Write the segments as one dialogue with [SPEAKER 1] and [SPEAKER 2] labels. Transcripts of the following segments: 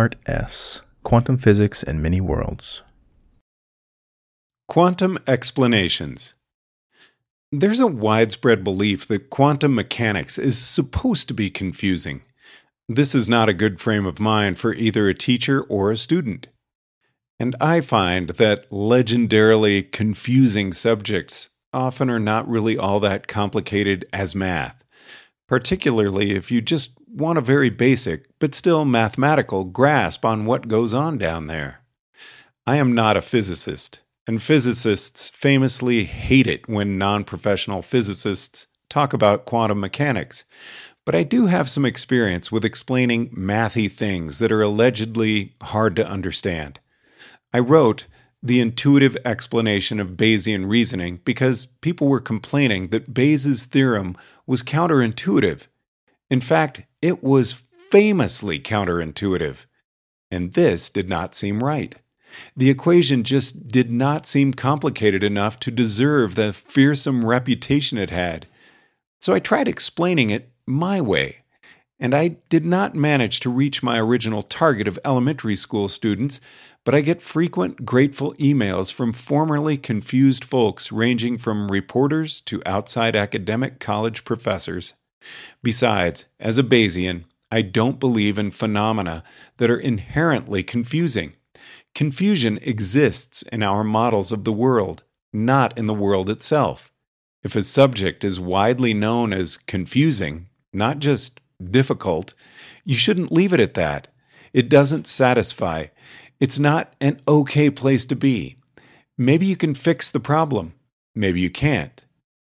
[SPEAKER 1] Part S Quantum Physics and Many Worlds.
[SPEAKER 2] Quantum explanations. There's a widespread belief that quantum mechanics is supposed to be confusing. This is not a good frame of mind for either a teacher or a student. And I find that legendarily confusing subjects often are not really all that complicated as math, particularly if you just want a very basic, but still mathematical grasp on what goes on down there. I am not a physicist, and physicists famously hate it when non professional physicists talk about quantum mechanics. But I do have some experience with explaining mathy things that are allegedly hard to understand. I wrote The Intuitive Explanation of Bayesian Reasoning because people were complaining that Bayes' theorem was counterintuitive. In fact, it was famously counterintuitive. And this did not seem right. The equation just did not seem complicated enough to deserve the fearsome reputation it had. So I tried explaining it my way, and I did not manage to reach my original target of elementary school students, but I get frequent grateful emails from formerly confused folks ranging from reporters to outside academic college professors. Besides, as a Bayesian, I don't believe in phenomena that are inherently confusing. Confusion exists in our models of the world, not in the world itself. If a subject is widely known as confusing, not just difficult, you shouldn't leave it at that. It doesn't satisfy. It's not an okay place to be. Maybe you can fix the problem. Maybe you can't.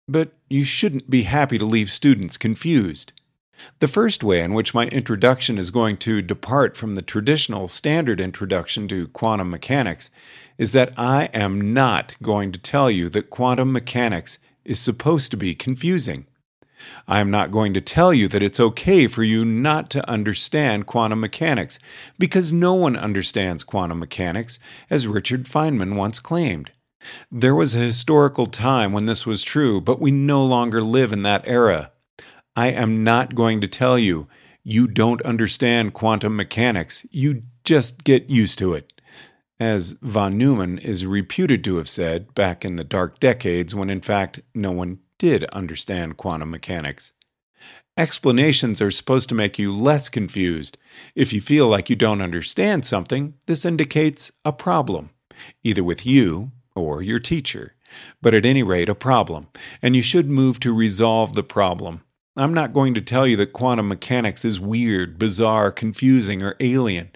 [SPEAKER 2] But you shouldn't be happy to leave students confused. The first way in which my introduction is going to depart from the traditional standard introduction to quantum mechanics is that I am not going to tell you that quantum mechanics is supposed to be confusing. I am not going to tell you that it's okay for you not to understand quantum mechanics, because no one understands quantum mechanics, as Richard Feynman once claimed. There was a historical time when this was true, but we no longer live in that era. I am not going to tell you you don't understand quantum mechanics, you just get used to it. As von Neumann is reputed to have said back in the dark decades when in fact no one did understand quantum mechanics. Explanations are supposed to make you less confused. If you feel like you don't understand something, this indicates a problem, either with you or your teacher, but at any rate, a problem, and you should move to resolve the problem. I'm not going to tell you that quantum mechanics is weird, bizarre, confusing, or alien.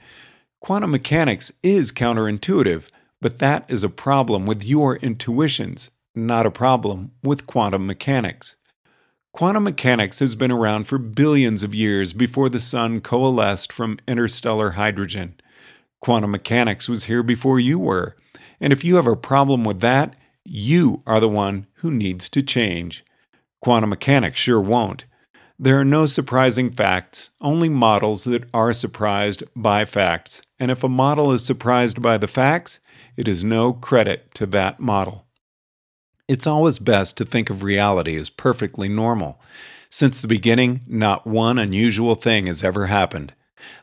[SPEAKER 2] Quantum mechanics is counterintuitive, but that is a problem with your intuitions, not a problem with quantum mechanics. Quantum mechanics has been around for billions of years before the sun coalesced from interstellar hydrogen. Quantum mechanics was here before you were. And if you have a problem with that, you are the one who needs to change. Quantum mechanics sure won't. There are no surprising facts, only models that are surprised by facts. And if a model is surprised by the facts, it is no credit to that model. It's always best to think of reality as perfectly normal. Since the beginning, not one unusual thing has ever happened.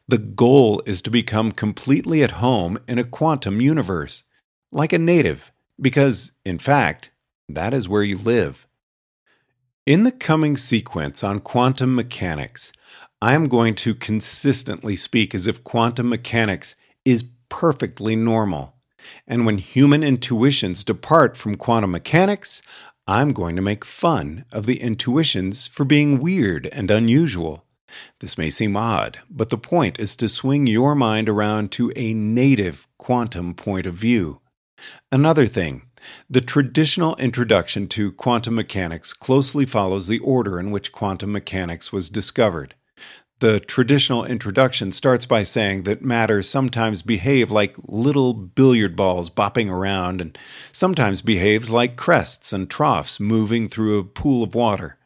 [SPEAKER 2] The goal is to become completely at home in a quantum universe like a native, because, in fact, that is where you live. In the coming sequence on quantum mechanics, I am going to consistently speak as if quantum mechanics is perfectly normal. And when human intuitions depart from quantum mechanics, I'm going to make fun of the intuitions for being weird and unusual. This may seem odd, but the point is to swing your mind around to a native quantum point of view. Another thing, the traditional introduction to quantum mechanics closely follows the order in which quantum mechanics was discovered. The traditional introduction starts by saying that matter sometimes behave like little billiard balls bopping around and sometimes behaves like crests and troughs moving through a pool of water.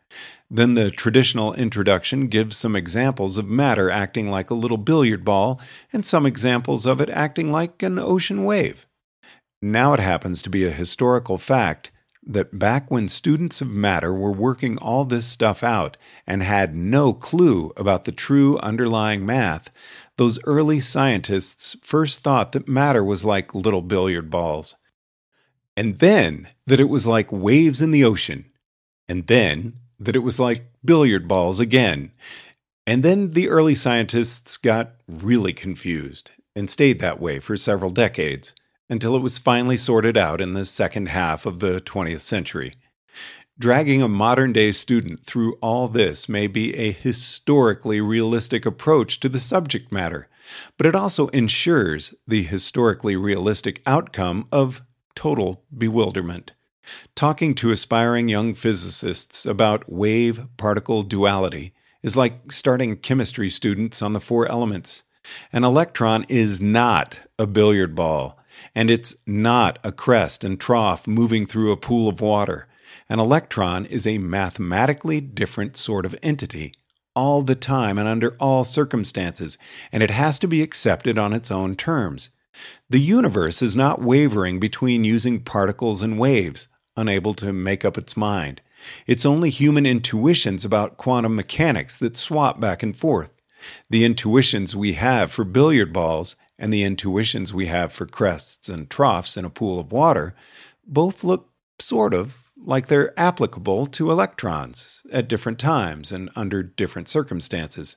[SPEAKER 2] Then the traditional introduction gives some examples of matter acting like a little billiard ball and some examples of it acting like an ocean wave. Now it happens to be a historical fact that back when students of matter were working all this stuff out and had no clue about the true underlying math, those early scientists first thought that matter was like little billiard balls. And then that it was like waves in the ocean. And then that it was like billiard balls again. And then the early scientists got really confused and stayed that way for several decades until it was finally sorted out in the second half of the 20th century. Dragging a modern day student through all this may be a historically realistic approach to the subject matter, but it also ensures the historically realistic outcome of total bewilderment. Talking to aspiring young physicists about wave particle duality is like starting chemistry students on the four elements. An electron is not a billiard ball, and it's not a crest and trough moving through a pool of water. An electron is a mathematically different sort of entity all the time and under all circumstances, and it has to be accepted on its own terms. The universe is not wavering between using particles and waves, unable to make up its mind. It's only human intuitions about quantum mechanics that swap back and forth. The intuitions we have for billiard balls and the intuitions we have for crests and troughs in a pool of water both look sort of like they're applicable to electrons at different times and under different circumstances.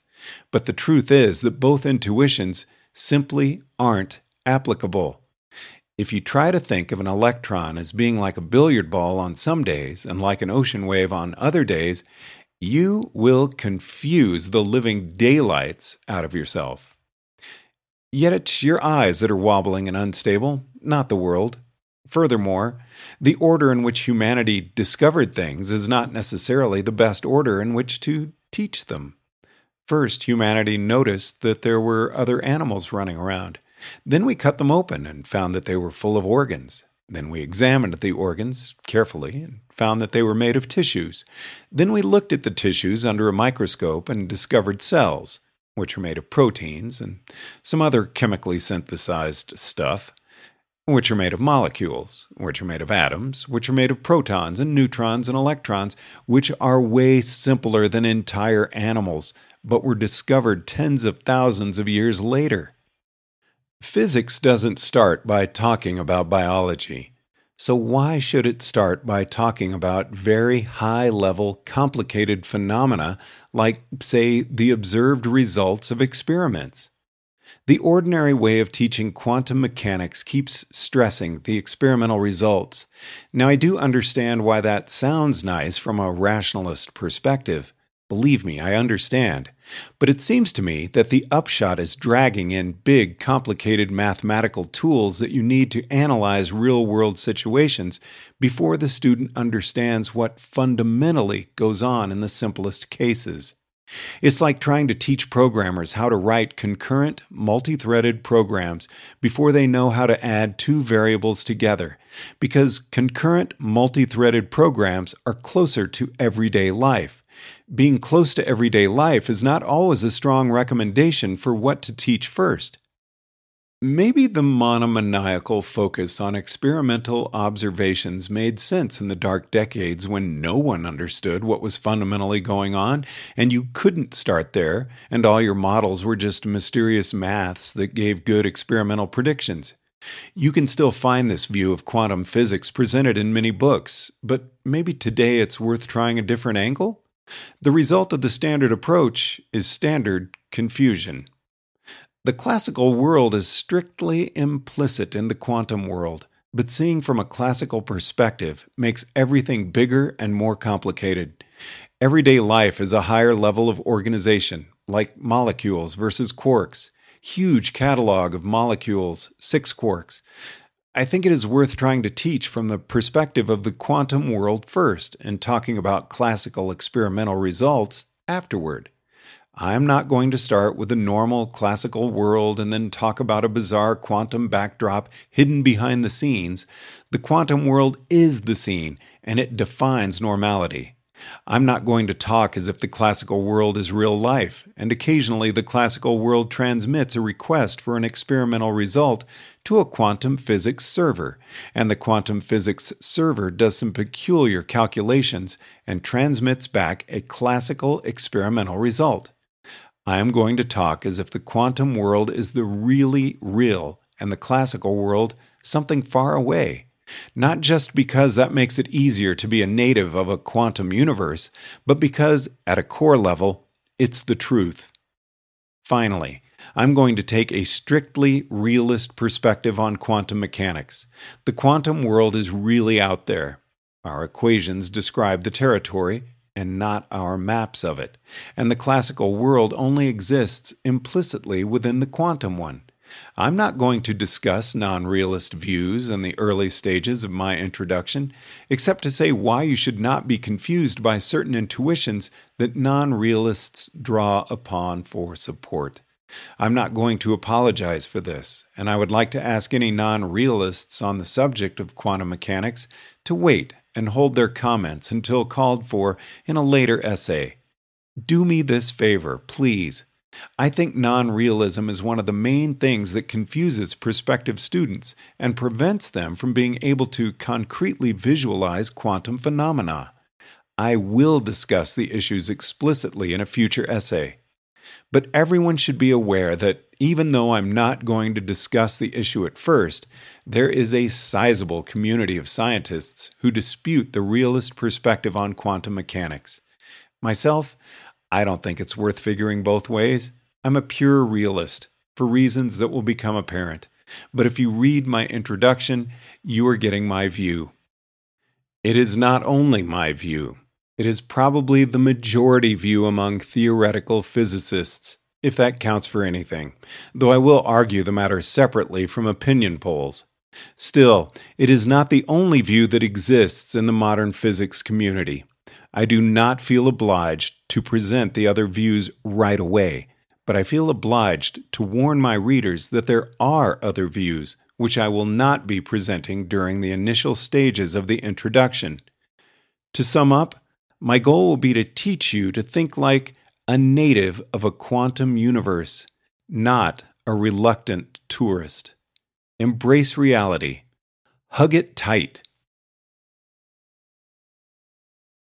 [SPEAKER 2] But the truth is that both intuitions simply aren't applicable. If you try to think of an electron as being like a billiard ball on some days and like an ocean wave on other days, you will confuse the living daylights out of yourself. Yet it's your eyes that are wobbling and unstable, not the world. Furthermore, the order in which humanity discovered things is not necessarily the best order in which to teach them. First, humanity noticed that there were other animals running around. Then we cut them open and found that they were full of organs. Then we examined the organs carefully and found that they were made of tissues. Then we looked at the tissues under a microscope and discovered cells, which are made of proteins and some other chemically synthesized stuff, which are made of molecules, which are made of atoms, which are made of protons and neutrons and electrons, which are way simpler than entire animals, but were discovered tens of thousands of years later. Physics doesn't start by talking about biology. So, why should it start by talking about very high level, complicated phenomena like, say, the observed results of experiments? The ordinary way of teaching quantum mechanics keeps stressing the experimental results. Now, I do understand why that sounds nice from a rationalist perspective. Believe me, I understand. But it seems to me that the upshot is dragging in big, complicated mathematical tools that you need to analyze real world situations before the student understands what fundamentally goes on in the simplest cases. It's like trying to teach programmers how to write concurrent, multi threaded programs before they know how to add two variables together, because concurrent, multi threaded programs are closer to everyday life being close to everyday life is not always a strong recommendation for what to teach first. Maybe the monomaniacal focus on experimental observations made sense in the dark decades when no one understood what was fundamentally going on, and you couldn't start there, and all your models were just mysterious maths that gave good experimental predictions. You can still find this view of quantum physics presented in many books, but maybe today it's worth trying a different angle? The result of the standard approach is standard confusion. The classical world is strictly implicit in the quantum world, but seeing from a classical perspective makes everything bigger and more complicated. Everyday life is a higher level of organization, like molecules versus quarks. Huge catalog of molecules, six quarks. I think it is worth trying to teach from the perspective of the quantum world first and talking about classical experimental results afterward. I'm not going to start with the normal classical world and then talk about a bizarre quantum backdrop hidden behind the scenes. The quantum world is the scene, and it defines normality. I'm not going to talk as if the classical world is real life, and occasionally the classical world transmits a request for an experimental result to a quantum physics server, and the quantum physics server does some peculiar calculations and transmits back a classical experimental result. I am going to talk as if the quantum world is the really real and the classical world something far away. Not just because that makes it easier to be a native of a quantum universe, but because, at a core level, it's the truth. Finally, I'm going to take a strictly realist perspective on quantum mechanics. The quantum world is really out there. Our equations describe the territory and not our maps of it, and the classical world only exists implicitly within the quantum one. I'm not going to discuss non realist views in the early stages of my introduction, except to say why you should not be confused by certain intuitions that non realists draw upon for support. I'm not going to apologize for this, and I would like to ask any non realists on the subject of quantum mechanics to wait and hold their comments until called for in a later essay. Do me this favor, please. I think non realism is one of the main things that confuses prospective students and prevents them from being able to concretely visualize quantum phenomena. I will discuss the issues explicitly in a future essay. But everyone should be aware that even though I'm not going to discuss the issue at first, there is a sizable community of scientists who dispute the realist perspective on quantum mechanics. Myself, I don't think it's worth figuring both ways. I'm a pure realist, for reasons that will become apparent. But if you read my introduction, you are getting my view. It is not only my view, it is probably the majority view among theoretical physicists, if that counts for anything, though I will argue the matter separately from opinion polls. Still, it is not the only view that exists in the modern physics community. I do not feel obliged to present the other views right away, but I feel obliged to warn my readers that there are other views which I will not be presenting during the initial stages of the introduction. To sum up, my goal will be to teach you to think like a native of a quantum universe, not a reluctant tourist. Embrace reality. Hug it tight